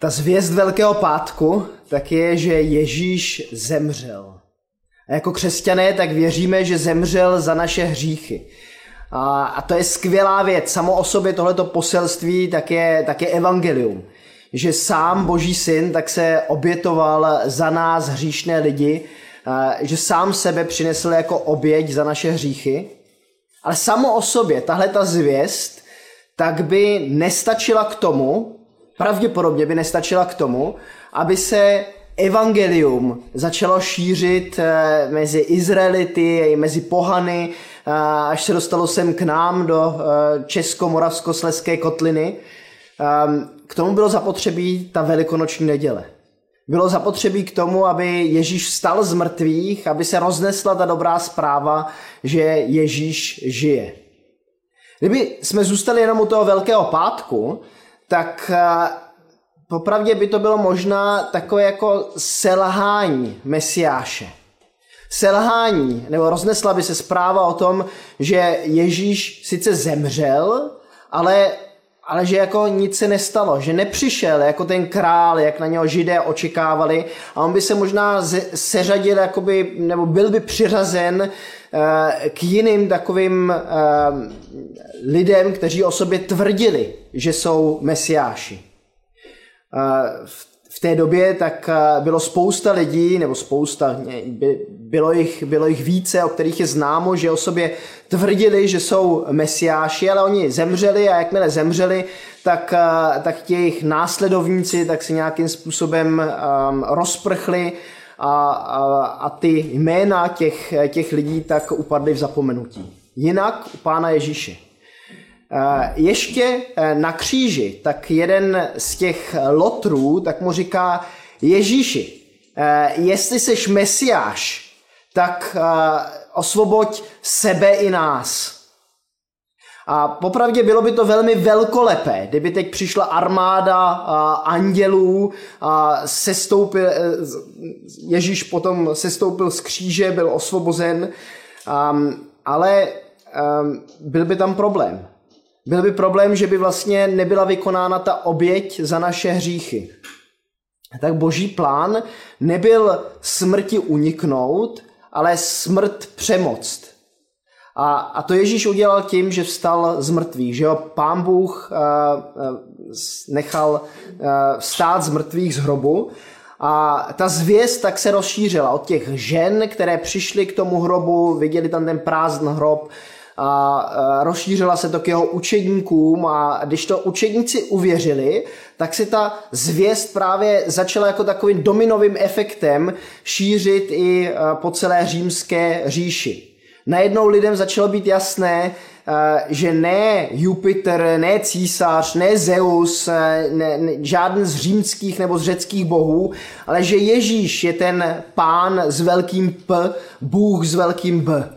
Ta zvěst Velkého pátku tak je, že Ježíš zemřel. A jako křesťané tak věříme, že zemřel za naše hříchy. A, a to je skvělá věc. Samo o sobě tohleto poselství tak je, tak je evangelium. Že sám Boží syn tak se obětoval za nás hříšné lidi, a, že sám sebe přinesl jako oběť za naše hříchy. Ale samo o sobě tahle ta zvěst tak by nestačila k tomu, pravděpodobně by nestačila k tomu, aby se evangelium začalo šířit eh, mezi Izraelity, mezi pohany, eh, až se dostalo sem k nám do eh, Česko-Moravsko-Sleské kotliny. Ehm, k tomu bylo zapotřebí ta velikonoční neděle. Bylo zapotřebí k tomu, aby Ježíš vstal z mrtvých, aby se roznesla ta dobrá zpráva, že Ježíš žije. Kdyby jsme zůstali jenom u toho Velkého pátku, tak eh, popravdě by to bylo možná takové jako selhání Mesiáše. Selhání, nebo roznesla by se zpráva o tom, že Ježíš sice zemřel, ale, ale že jako nic se nestalo, že nepřišel jako ten král, jak na něho židé očekávali a on by se možná seřadil, jakoby, nebo byl by přiřazen k jiným takovým eh, lidem, kteří o sobě tvrdili, že jsou mesiáši. V té době tak bylo spousta lidí, nebo spousta, bylo jich, bylo jich více, o kterých je známo, že o sobě tvrdili, že jsou mesiáši, ale oni zemřeli a jakmile zemřeli, tak, tak jejich následovníci tak se nějakým způsobem um, rozprchli a, a, a ty jména těch, těch lidí tak upadly v zapomenutí. Jinak u Pána Ježíše. Eh, ještě eh, na kříži, tak jeden z těch lotrů, tak mu říká, Ježíši, eh, jestli jsi mesiáš, tak osvoboď sebe i nás. A popravdě bylo by to velmi velkolepé, kdyby teď přišla armáda andělů, a sestoupil, Ježíš potom sestoupil z kříže, byl osvobozen, ale byl by tam problém. Byl by problém, že by vlastně nebyla vykonána ta oběť za naše hříchy. Tak boží plán nebyl smrti uniknout, ale smrt přemoct. A, a to Ježíš udělal tím, že vstal z mrtvých, že ho pán Bůh uh, nechal uh, vstát z mrtvých z hrobu. A ta zvěst tak se rozšířila od těch žen, které přišly k tomu hrobu, viděli tam ten prázdný hrob, a rozšířila se to k jeho učedníkům a když to učedníci uvěřili, tak se ta zvěst právě začala jako takovým dominovým efektem šířit i po celé římské říši. Najednou lidem začalo být jasné, že ne Jupiter, ne císař, ne Zeus, ne, ne, žádný z římských nebo z řeckých bohů, ale že Ježíš je ten pán s velkým P, Bůh s velkým B.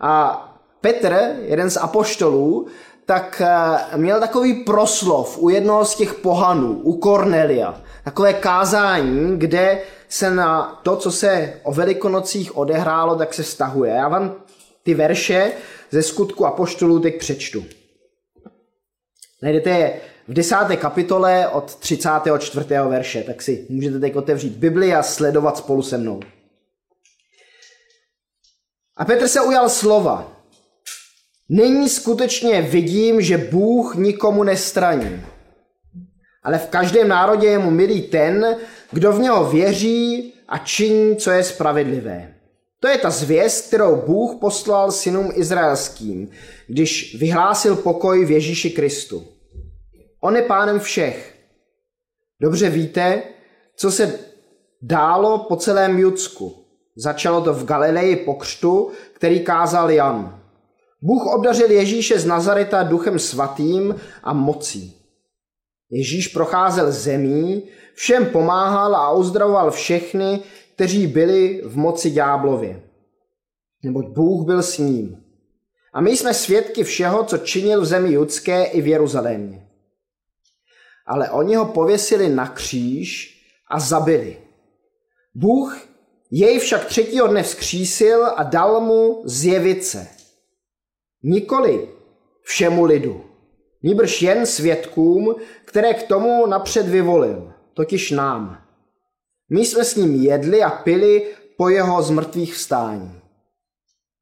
A Petr, jeden z apoštolů, tak eh, měl takový proslov u jednoho z těch pohanů, u Kornelia. Takové kázání, kde se na to, co se o velikonocích odehrálo, tak se vztahuje. Já vám ty verše ze skutku apoštolů teď přečtu. Najdete je v desáté kapitole od 34. verše, tak si můžete teď otevřít Bibli a sledovat spolu se mnou. A Petr se ujal slova. Nyní skutečně vidím, že Bůh nikomu nestraní. Ale v každém národě je mu milý ten, kdo v něho věří a činí, co je spravedlivé. To je ta zvěst, kterou Bůh poslal synům izraelským, když vyhlásil pokoj v Ježíši Kristu. On je pánem všech. Dobře víte, co se dálo po celém Judsku. Začalo to v Galileji po křtu, který kázal Jan. Bůh obdařil Ježíše z Nazareta duchem svatým a mocí. Ježíš procházel zemí, všem pomáhal a uzdravoval všechny, kteří byli v moci ďáblově. Neboť Bůh byl s ním. A my jsme svědky všeho, co činil v zemi judské i v Jeruzalémě. Ale oni ho pověsili na kříž a zabili. Bůh jej však třetího dne vzkřísil a dal mu zjevit se – Nikoli všemu lidu, Níbrž jen svědkům, které k tomu napřed vyvolil, totiž nám. My jsme s ním jedli a pili po jeho zmrtvých vstání.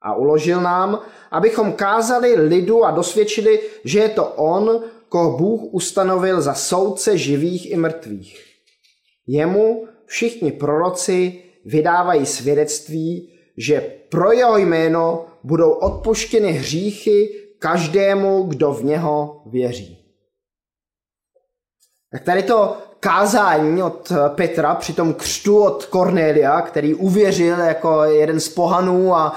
A uložil nám, abychom kázali lidu a dosvědčili, že je to on, koho Bůh ustanovil za soudce živých i mrtvých. Jemu všichni proroci vydávají svědectví, že pro jeho jméno budou odpuštěny hříchy každému, kdo v něho věří. Tak tady to kázání od Petra při tom křtu od Cornelia, který uvěřil jako jeden z pohanů a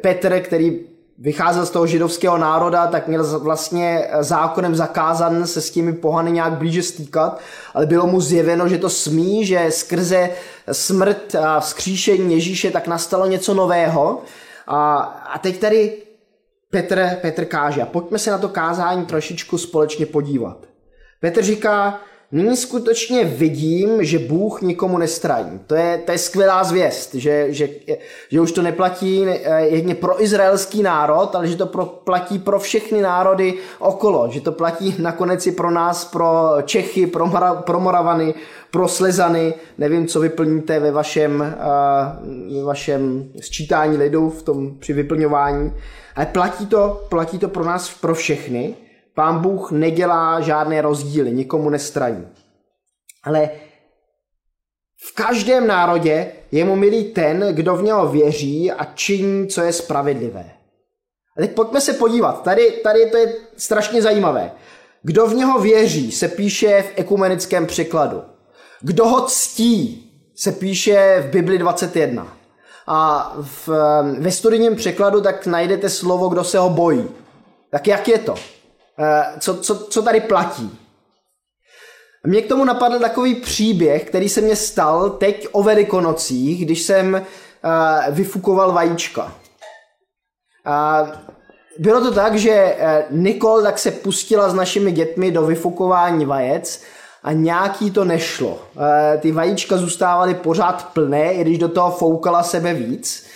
Petr, který vycházel z toho židovského národa, tak měl vlastně zákonem zakázan se s těmi pohany nějak blíže stýkat, ale bylo mu zjeveno, že to smí, že skrze smrt a vzkříšení Ježíše tak nastalo něco nového. A, a teď tady Petr, Petr káže. A pojďme se na to kázání trošičku společně podívat. Petr říká, nyní skutečně vidím, že Bůh nikomu nestraní. To je, to je skvělá zvěst, že, že, že už to neplatí jedně pro izraelský národ, ale že to pro, platí pro všechny národy okolo. Že to platí nakonec i pro nás, pro Čechy, pro, Mara, pro Moravany, pro Slezany. Nevím, co vyplníte ve vašem, ve vašem sčítání lidu v tom, při vyplňování. Ale platí to, platí to pro nás, pro všechny. Pán Bůh nedělá žádné rozdíly, nikomu nestraní. Ale v každém národě je mu milý ten, kdo v něho věří a činí, co je spravedlivé. A teď pojďme se podívat. Tady, tady to je strašně zajímavé. Kdo v něho věří, se píše v ekumenickém překladu. Kdo ho ctí, se píše v Bibli 21. A v, ve studijním překladu tak najdete slovo, kdo se ho bojí. Tak jak je to? Eh, co, co, co tady platí. Mě k tomu napadl takový příběh, který se mě stal teď o velikonocích, když jsem uh, vyfukoval vajíčka. Uh, bylo to tak, že Nikol tak se pustila s našimi dětmi do vyfukování vajec a nějaký to nešlo. Ty vajíčka zůstávaly pořád plné, i když do toho foukala sebe víc.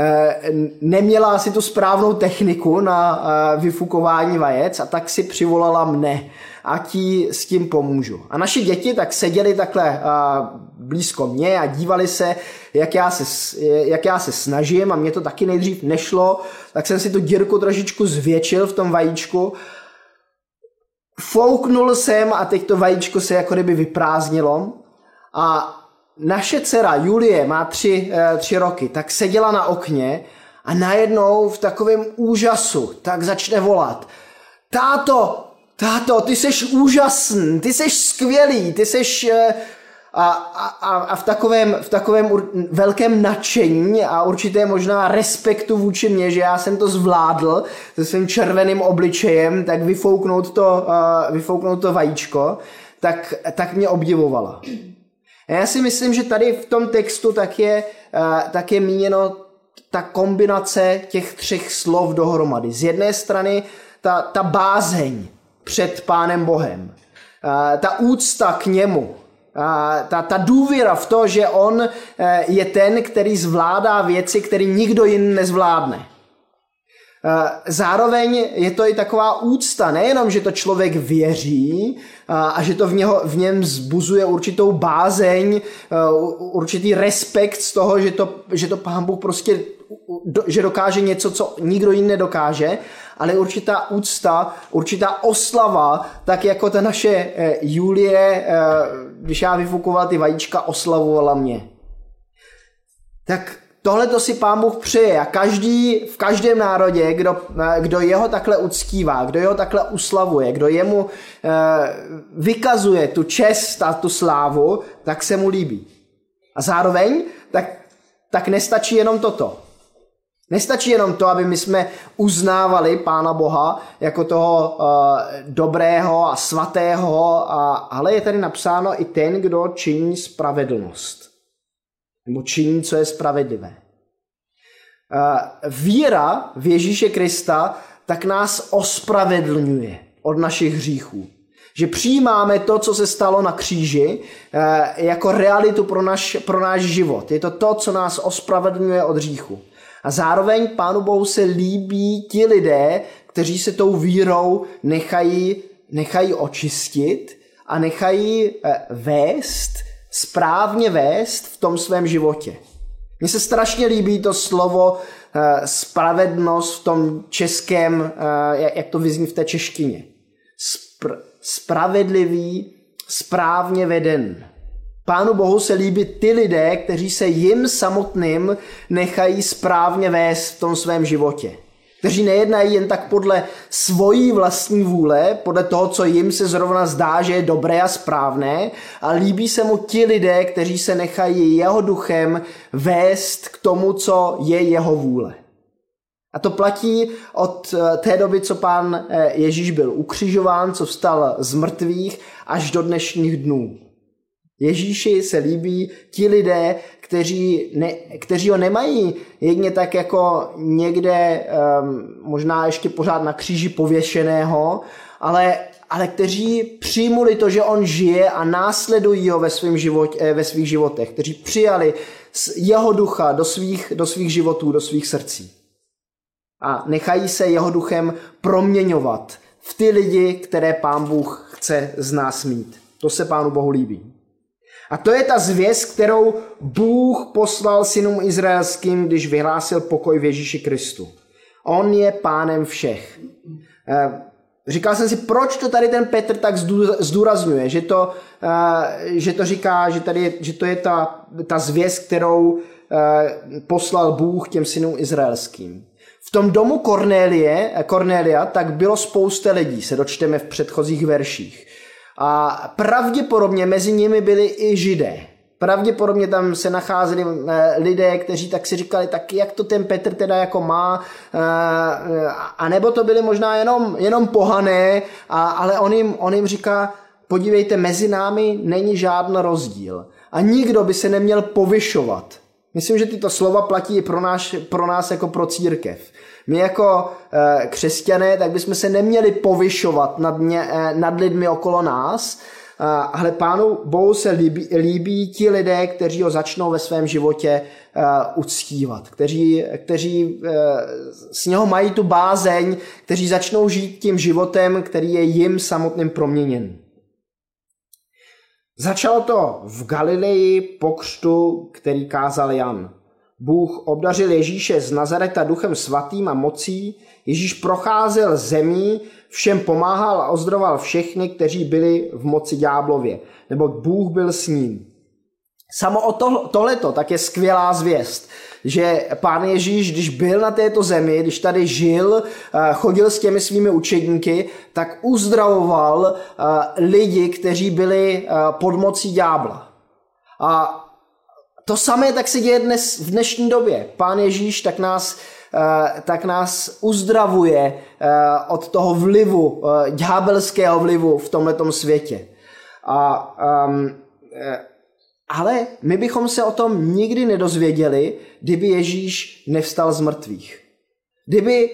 Eh, neměla asi tu správnou techniku na eh, vyfukování vajec a tak si přivolala mne a ti s tím pomůžu. A naši děti tak seděli takhle eh, blízko mě a dívali se, jak já se, jak já se snažím a mě to taky nejdřív nešlo, tak jsem si tu dírku trošičku zvětšil v tom vajíčku fouknul jsem a teď to vajíčko se jako kdyby vyprázdnilo a naše dcera Julie má tři, eh, tři roky, tak seděla na okně a najednou v takovém úžasu tak začne volat. Táto, táto, ty jsi úžasný, ty jsi skvělý, ty jsi... Eh, a, a, a v takovém, v takovém velkém nadšení a určité možná respektu vůči mě, že já jsem to zvládl se svým červeným obličejem, tak vyfouknout to, uh, vyfouknout to vajíčko, tak, tak mě obdivovala. A já si myslím, že tady v tom textu tak je, eh, tak je míněno ta kombinace těch třech slov dohromady. Z jedné strany ta, ta bázeň před Pánem Bohem, eh, ta úcta k němu, eh, ta, ta důvěra v to, že on je ten, který zvládá věci, které nikdo jiný nezvládne. Eh, zároveň je to i taková úcta, nejenom, že to člověk věří eh, a že to v, něho, v něm zbuzuje určitou bázeň, eh, určitý respekt z toho, že to, že to pán Bůh prostě že dokáže něco, co nikdo jiný nedokáže, ale určitá úcta, určitá oslava, tak jako ta naše Julie, když já vyfukovala ty vajíčka, oslavovala mě. Tak tohle to si pán Bůh přeje a každý, v každém národě, kdo, kdo jeho takhle uctívá, kdo jeho takhle uslavuje, kdo jemu eh, vykazuje tu čest a tu slávu, tak se mu líbí. A zároveň tak, tak nestačí jenom toto. Nestačí jenom to, aby my jsme uznávali Pána Boha jako toho uh, dobrého a svatého, a, ale je tady napsáno i ten, kdo činí spravedlnost nebo činí, co je spravedlivé. Víra v Ježíše Krista tak nás ospravedlňuje od našich hříchů. Že přijímáme to, co se stalo na kříži, e, jako realitu pro, naš, pro náš život. Je to to, co nás ospravedlňuje od hříchu. A zároveň Pánu Bohu se líbí ti lidé, kteří se tou vírou nechají, nechají očistit a nechají eh, vést, správně vést v tom svém životě. Mně se strašně líbí to slovo eh, spravedlnost v tom českém, jak to vyzní v té češtině. Spr- spravedlivý, správně veden. Pánu Bohu se líbí ty lidé, kteří se jim samotným nechají správně vést v tom svém životě. Kteří nejednají jen tak podle svojí vlastní vůle, podle toho, co jim se zrovna zdá, že je dobré a správné, a líbí se mu ti lidé, kteří se nechají jeho duchem vést k tomu, co je jeho vůle. A to platí od eh, té doby, co pán eh, Ježíš byl ukřižován, co vstal z mrtvých, až do dnešních dnů. Ježíši se líbí ti lidé, kteří, ne, kteří ho nemají jedně tak jako někde um, možná ještě pořád na kříži pověšeného, ale, ale kteří přijmuli to, že on žije a následují ho ve, svým život, eh, ve svých životech, kteří přijali jeho ducha do svých, do svých životů, do svých srdcí. A nechají se jeho duchem proměňovat v ty lidi, které pán Bůh chce z nás mít. To se pánu Bohu líbí. A to je ta zvěst, kterou Bůh poslal synům izraelským, když vyhlásil pokoj v Ježíši Kristu. On je pánem všech. Eh, říkal jsem si, proč to tady ten Petr tak zdůrazňuje, že to, eh, že to říká, že, tady, že to je ta, ta zvěst, kterou eh, poslal Bůh těm synům izraelským. V tom domu Cornélie, Cornélia tak bylo spousta lidí, se dočteme v předchozích verších. A pravděpodobně mezi nimi byli i židé. Pravděpodobně tam se nacházeli eh, lidé, kteří tak si říkali, tak jak to ten Petr teda jako má, eh, a nebo to byly možná jenom, jenom pohané, ale on jim, on jim říká, podívejte, mezi námi není žádný rozdíl. A nikdo by se neměl povyšovat. Myslím, že tyto slova platí i pro, náš, pro nás jako pro církev. My jako e, křesťané, tak bychom se neměli povyšovat nad, mě, e, nad lidmi okolo nás, e, ale pánu Bohu se líbí, líbí ti lidé, kteří ho začnou ve svém životě e, uctívat, kteří, kteří s něho mají tu bázeň, kteří začnou žít tím životem, který je jim samotným proměněn. Začalo to v Galileji po křtu, který kázal Jan. Bůh obdařil Ježíše z Nazareta duchem svatým a mocí. Ježíš procházel zemí, všem pomáhal a ozdravoval všechny, kteří byli v moci ďáblově, nebo Bůh byl s ním. Samo o to, tohleto tak je skvělá zvěst, že pán Ježíš, když byl na této zemi, když tady žil, eh, chodil s těmi svými učedníky, tak uzdravoval eh, lidi, kteří byli eh, pod mocí ďábla. A to samé tak se děje dnes, v dnešní době. Pán Ježíš tak nás, tak nás uzdravuje od toho vlivu, ďábelského vlivu v tomto světě. A um, ale my bychom se o tom nikdy nedozvěděli, kdyby Ježíš nevstal z mrtvých. Kdyby,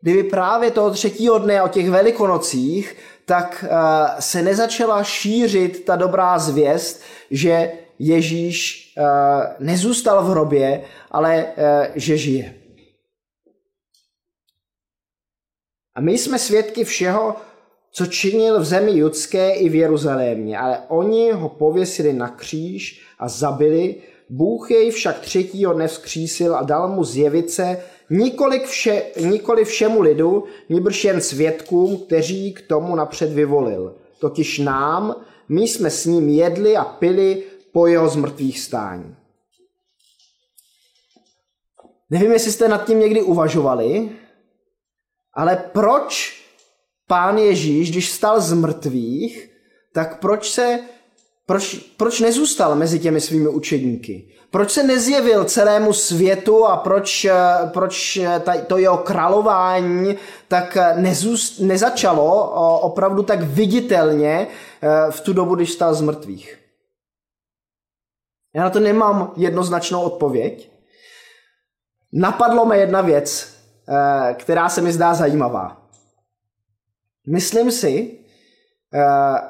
kdyby právě toho třetího dne o těch velikonocích, tak uh, se nezačala šířit ta dobrá zvěst, že Ježíš uh, nezůstal v hrobě, ale uh, že žije. A my jsme svědky všeho, co činil v zemi judské i v Jeruzalémě, ale oni ho pověsili na kříž a zabili. Bůh jej však třetího dne vzkřísil a dal mu zjevit se nikoli, vše, nikoli všemu lidu, nýbrž jen svědkům, kteří k tomu napřed vyvolil. Totiž nám, my jsme s ním jedli a pili po jeho zmrtvých stání. Nevím, jestli jste nad tím někdy uvažovali, ale proč pán Ježíš, když stal z mrtvých, tak proč se proč, proč nezůstal mezi těmi svými učedníky? Proč se nezjevil celému světu a proč, proč to jeho králování tak nezůst, nezačalo opravdu tak viditelně eh, v tu dobu, když stal z mrtvých? Já na to nemám jednoznačnou odpověď. Napadlo mi jedna věc, eh, která se mi zdá zajímavá. Myslím si, eh,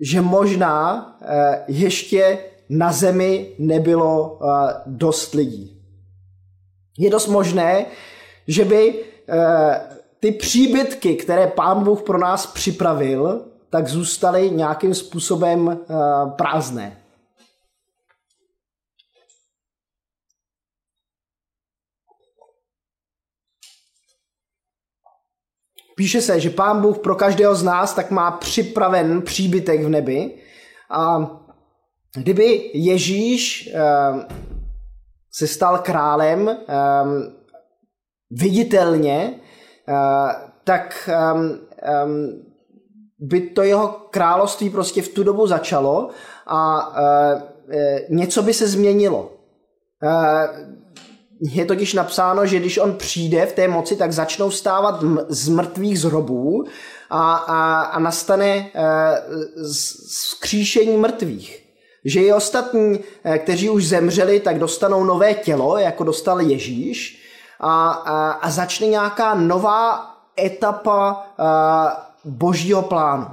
že možná eh, ještě na zemi nebylo dost lidí. Je dost možné, že by ty příbytky, které pán Bůh pro nás připravil, tak zůstaly nějakým způsobem prázdné. Píše se, že pán Bůh pro každého z nás tak má připraven příbytek v nebi. A kdyby Ježíš uh, se stal králem um, viditelně, uh, tak um, by to jeho království prostě v tu dobu začalo a uh, něco by se změnilo. Je totiž napsáno, že když on přijde v té moci, tak začnou stávat z mrtvých zrobů a, a, a nastane uh, skříšení mrtvých. Že i ostatní, kteří už zemřeli, tak dostanou nové tělo, jako dostal Ježíš a, a, a začne nějaká nová etapa uh, božího plánu.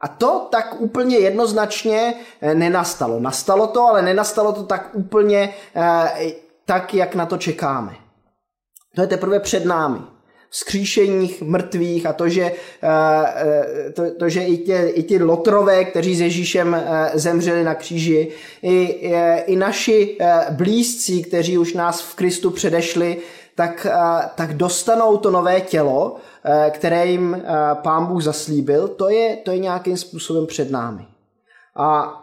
A to tak úplně jednoznačně eh, nenastalo. Nastalo to, ale nenastalo to tak úplně eh, tak, jak na to čekáme. To je teprve před námi. Skříšeních mrtvých a to, že, eh, to, to, že i, tě, i ti lotrové, kteří s Ježíšem zemřeli na kříži, i, i naši blízcí, kteří už nás v Kristu předešli, tak, tak dostanou to nové tělo, které jim pán Bůh zaslíbil, to je, to je nějakým způsobem před námi. A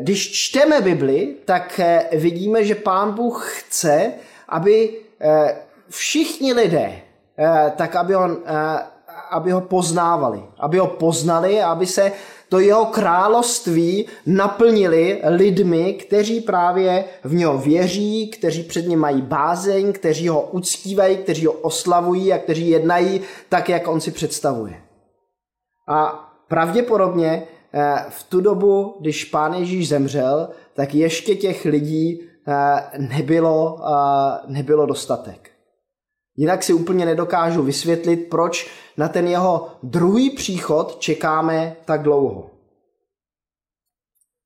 když čteme Bibli, tak e, vidíme, že pán Bůh chce, aby e, všichni lidé, e, tak aby ho, aby ho poznávali, aby ho poznali, aby se to jeho království naplnili lidmi, kteří právě v něho věří, kteří před ním mají bázeň, kteří ho uctívají, kteří ho oslavují a kteří jednají tak, jak on si představuje. A pravděpodobně eh, v tu dobu, když pán Ježíš zemřel, tak ještě těch lidí eh, nebylo, eh, nebylo dostatek. Jinak si úplně nedokážu vysvětlit, proč na ten jeho druhý příchod čekáme tak dlouho.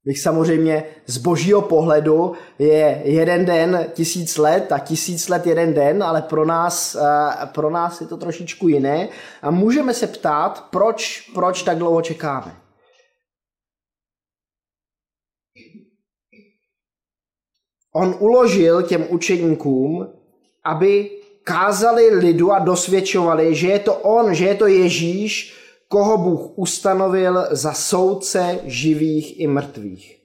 Bych samozřejmě z božího pohledu je jeden den tisíc let a tisíc let jeden den, ale pro nás, eh, pro nás je to trošičku jiné. A můžeme se ptát, proč, proč tak dlouho čekáme. On uložil těm učeníkům, aby kázali lidu a dosvědčovali, že je to on, že je to Ježíš, koho Bůh ustanovil za soudce živých i mrtvých.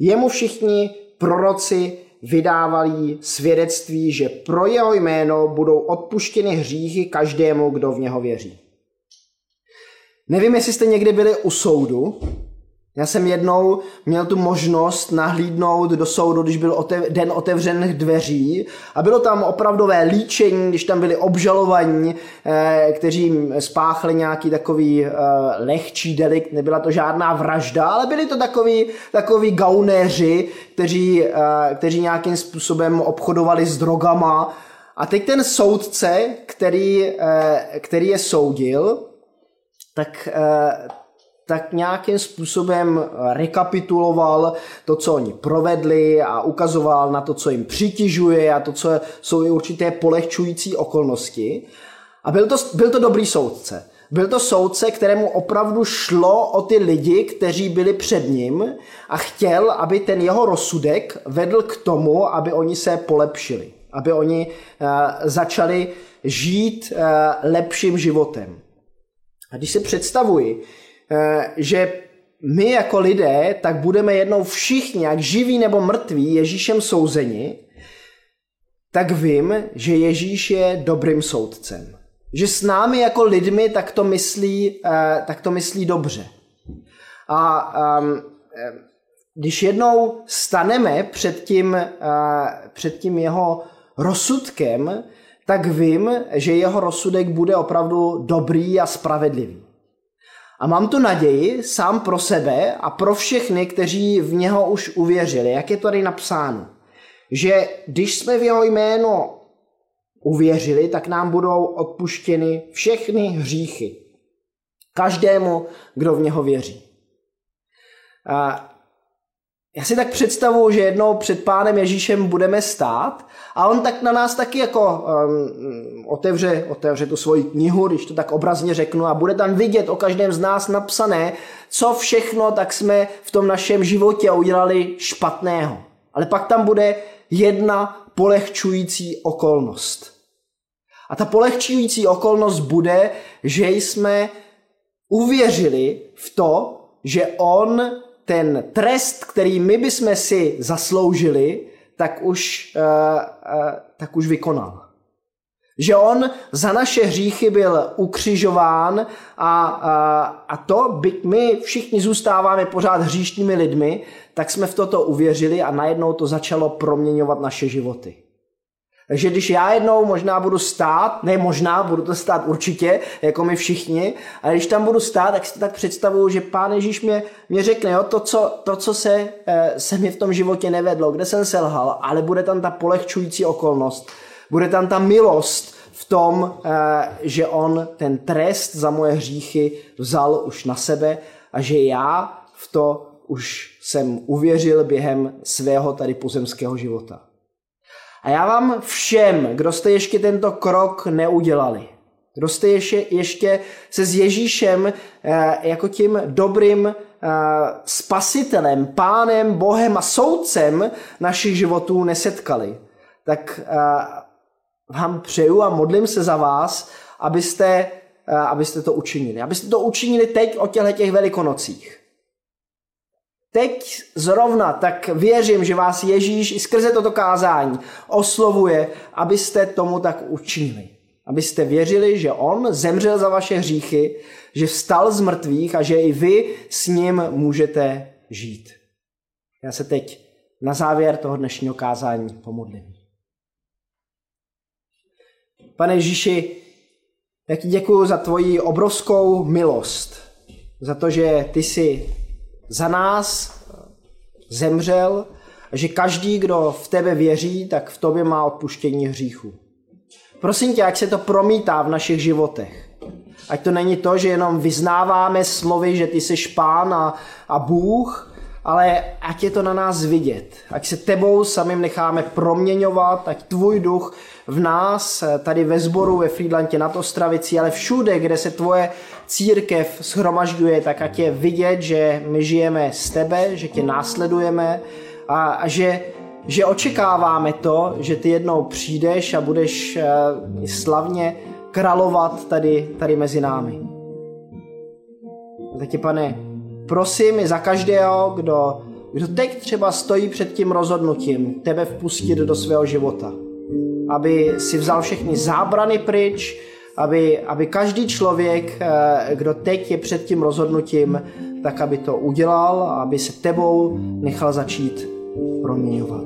Jemu všichni proroci vydávali svědectví, že pro jeho jméno budou odpuštěny hříchy každému, kdo v něho věří. Nevím, jestli jste někdy byli u soudu, já jsem jednou měl tu možnost nahlídnout do soudu, když byl otev, den otevřených dveří a bylo tam opravdové líčení, když tam byli obžalovaní, eh, kteří spáchli nějaký takový eh, lehčí delikt, nebyla to žádná vražda, ale byli to takový, takový gaunéři, kteří, eh, kteří nějakým způsobem obchodovali s drogama. A teď ten soudce, který, eh, který je soudil, tak eh, tak nějakým způsobem rekapituloval to, co oni provedli a ukazoval na to, co jim přitěžuje a to, co jsou i určité polehčující okolnosti. A byl to, byl to dobrý soudce. Byl to soudce, kterému opravdu šlo o ty lidi, kteří byli před ním a chtěl, aby ten jeho rozsudek vedl k tomu, aby oni se polepšili, aby oni uh, začali žít uh, lepším životem. A když si představuji, Eh, že my jako lidé tak budeme jednou všichni, jak živí nebo mrtví, Ježíšem souzeni, tak vím, že Ježíš je dobrým soudcem. Že s námi jako lidmi tak to myslí, eh, tak to myslí dobře. A um, když jednou staneme před tím, před tím jeho rozsudkem, tak vím, že jeho rozsudek bude opravdu dobrý a spravedlivý. A mám tu naději sám pro sebe a pro všechny, kteří v něho už uvěřili. Jak je tady napsáno? Že když jsme v jeho jméno uvěřili, tak nám budou odpuštěny všechny hříchy. Každému, kdo v něho věří. A já si tak představuju, že jednou před pánem Ježíšem budeme stát a on tak na nás taky jako um, otevře, otevře tu svoji knihu, když to tak obrazně řeknu, a bude tam vidět o každém z nás napsané, co všechno tak jsme v tom našem životě udělali špatného. Ale pak tam bude jedna polehčující okolnost. A ta polehčující okolnost bude, že jsme uvěřili v to, že on ten trest, který my bychom si zasloužili, tak už, uh, uh, tak už vykonal. Že on za naše hříchy byl ukřižován a, a, a to, byť my všichni zůstáváme pořád hříšnými lidmi, tak jsme v toto uvěřili a najednou to začalo proměňovat naše životy. Takže když já jednou možná budu stát, ne možná, budu to stát určitě, jako my všichni, ale když tam budu stát, tak si tak představuju, že Pán Ježíš mě, mě řekne, jo, to, co, to, co se, eh, se mi v tom životě nevedlo, kde jsem selhal, ale bude tam ta polehčující okolnost, bude tam ta milost v tom, eh, že on ten trest za moje hříchy vzal už na sebe a že já v to už jsem uvěřil během svého tady pozemského života. A já vám všem, kdo jste ještě tento krok neudělali, kdo jste ještě, ještě se s Ježíšem eh, jako tím dobrým eh, spasitelem, pánem, bohem a soudcem našich životů nesetkali, tak eh, vám přeju a modlím se za vás, abyste, abyste to učinili. Abyste to učinili teď o těchto těch velikonocích. Teď zrovna tak věřím, že vás Ježíš i skrze toto kázání oslovuje, abyste tomu tak učinili. Abyste věřili, že On zemřel za vaše hříchy, že vstal z mrtvých a že i vy s ním můžete žít. Já se teď na závěr toho dnešního kázání pomodlím. Pane Ježíši, já ti děkuji za tvoji obrovskou milost, za to, že ty jsi za nás zemřel a že každý, kdo v tebe věří, tak v tobě má odpuštění hříchu. Prosím tě, ať se to promítá v našich životech. Ať to není to, že jenom vyznáváme slovy, že ty jsi pán a, a Bůh, ale ať je to na nás vidět. Ať se tebou samým necháme proměňovat, ať tvůj duch v nás, tady ve sboru, ve Friedlandě nad Ostravicí, ale všude, kde se tvoje církev shromažďuje, tak ať je vidět, že my žijeme z tebe, že tě následujeme a, a že, že očekáváme to, že ty jednou přijdeš a budeš uh, slavně královat tady, tady mezi námi. Tak tě, pane, prosím i za každého, kdo, kdo teď třeba stojí před tím rozhodnutím tebe vpustit do svého života. Aby si vzal všechny zábrany pryč, aby, aby každý člověk, eh, kdo teď je před tím rozhodnutím, tak aby to udělal a aby se tebou nechal začít proměňovat.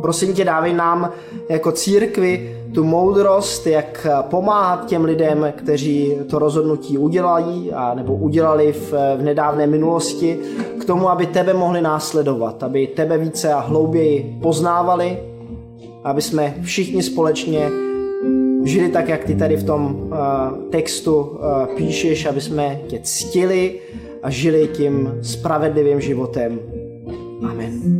Prosím tě, dávej nám jako církvi tu moudrost, jak pomáhat těm lidem, kteří to rozhodnutí udělají a nebo udělali v, v nedávné minulosti, k tomu, aby tebe mohli následovat, aby tebe více a hlouběji poznávali, aby jsme všichni společně žili tak, jak ty tady v tom uh, textu uh, píšeš, aby jsme tě ctili a žili tím spravedlivým životem. Amen.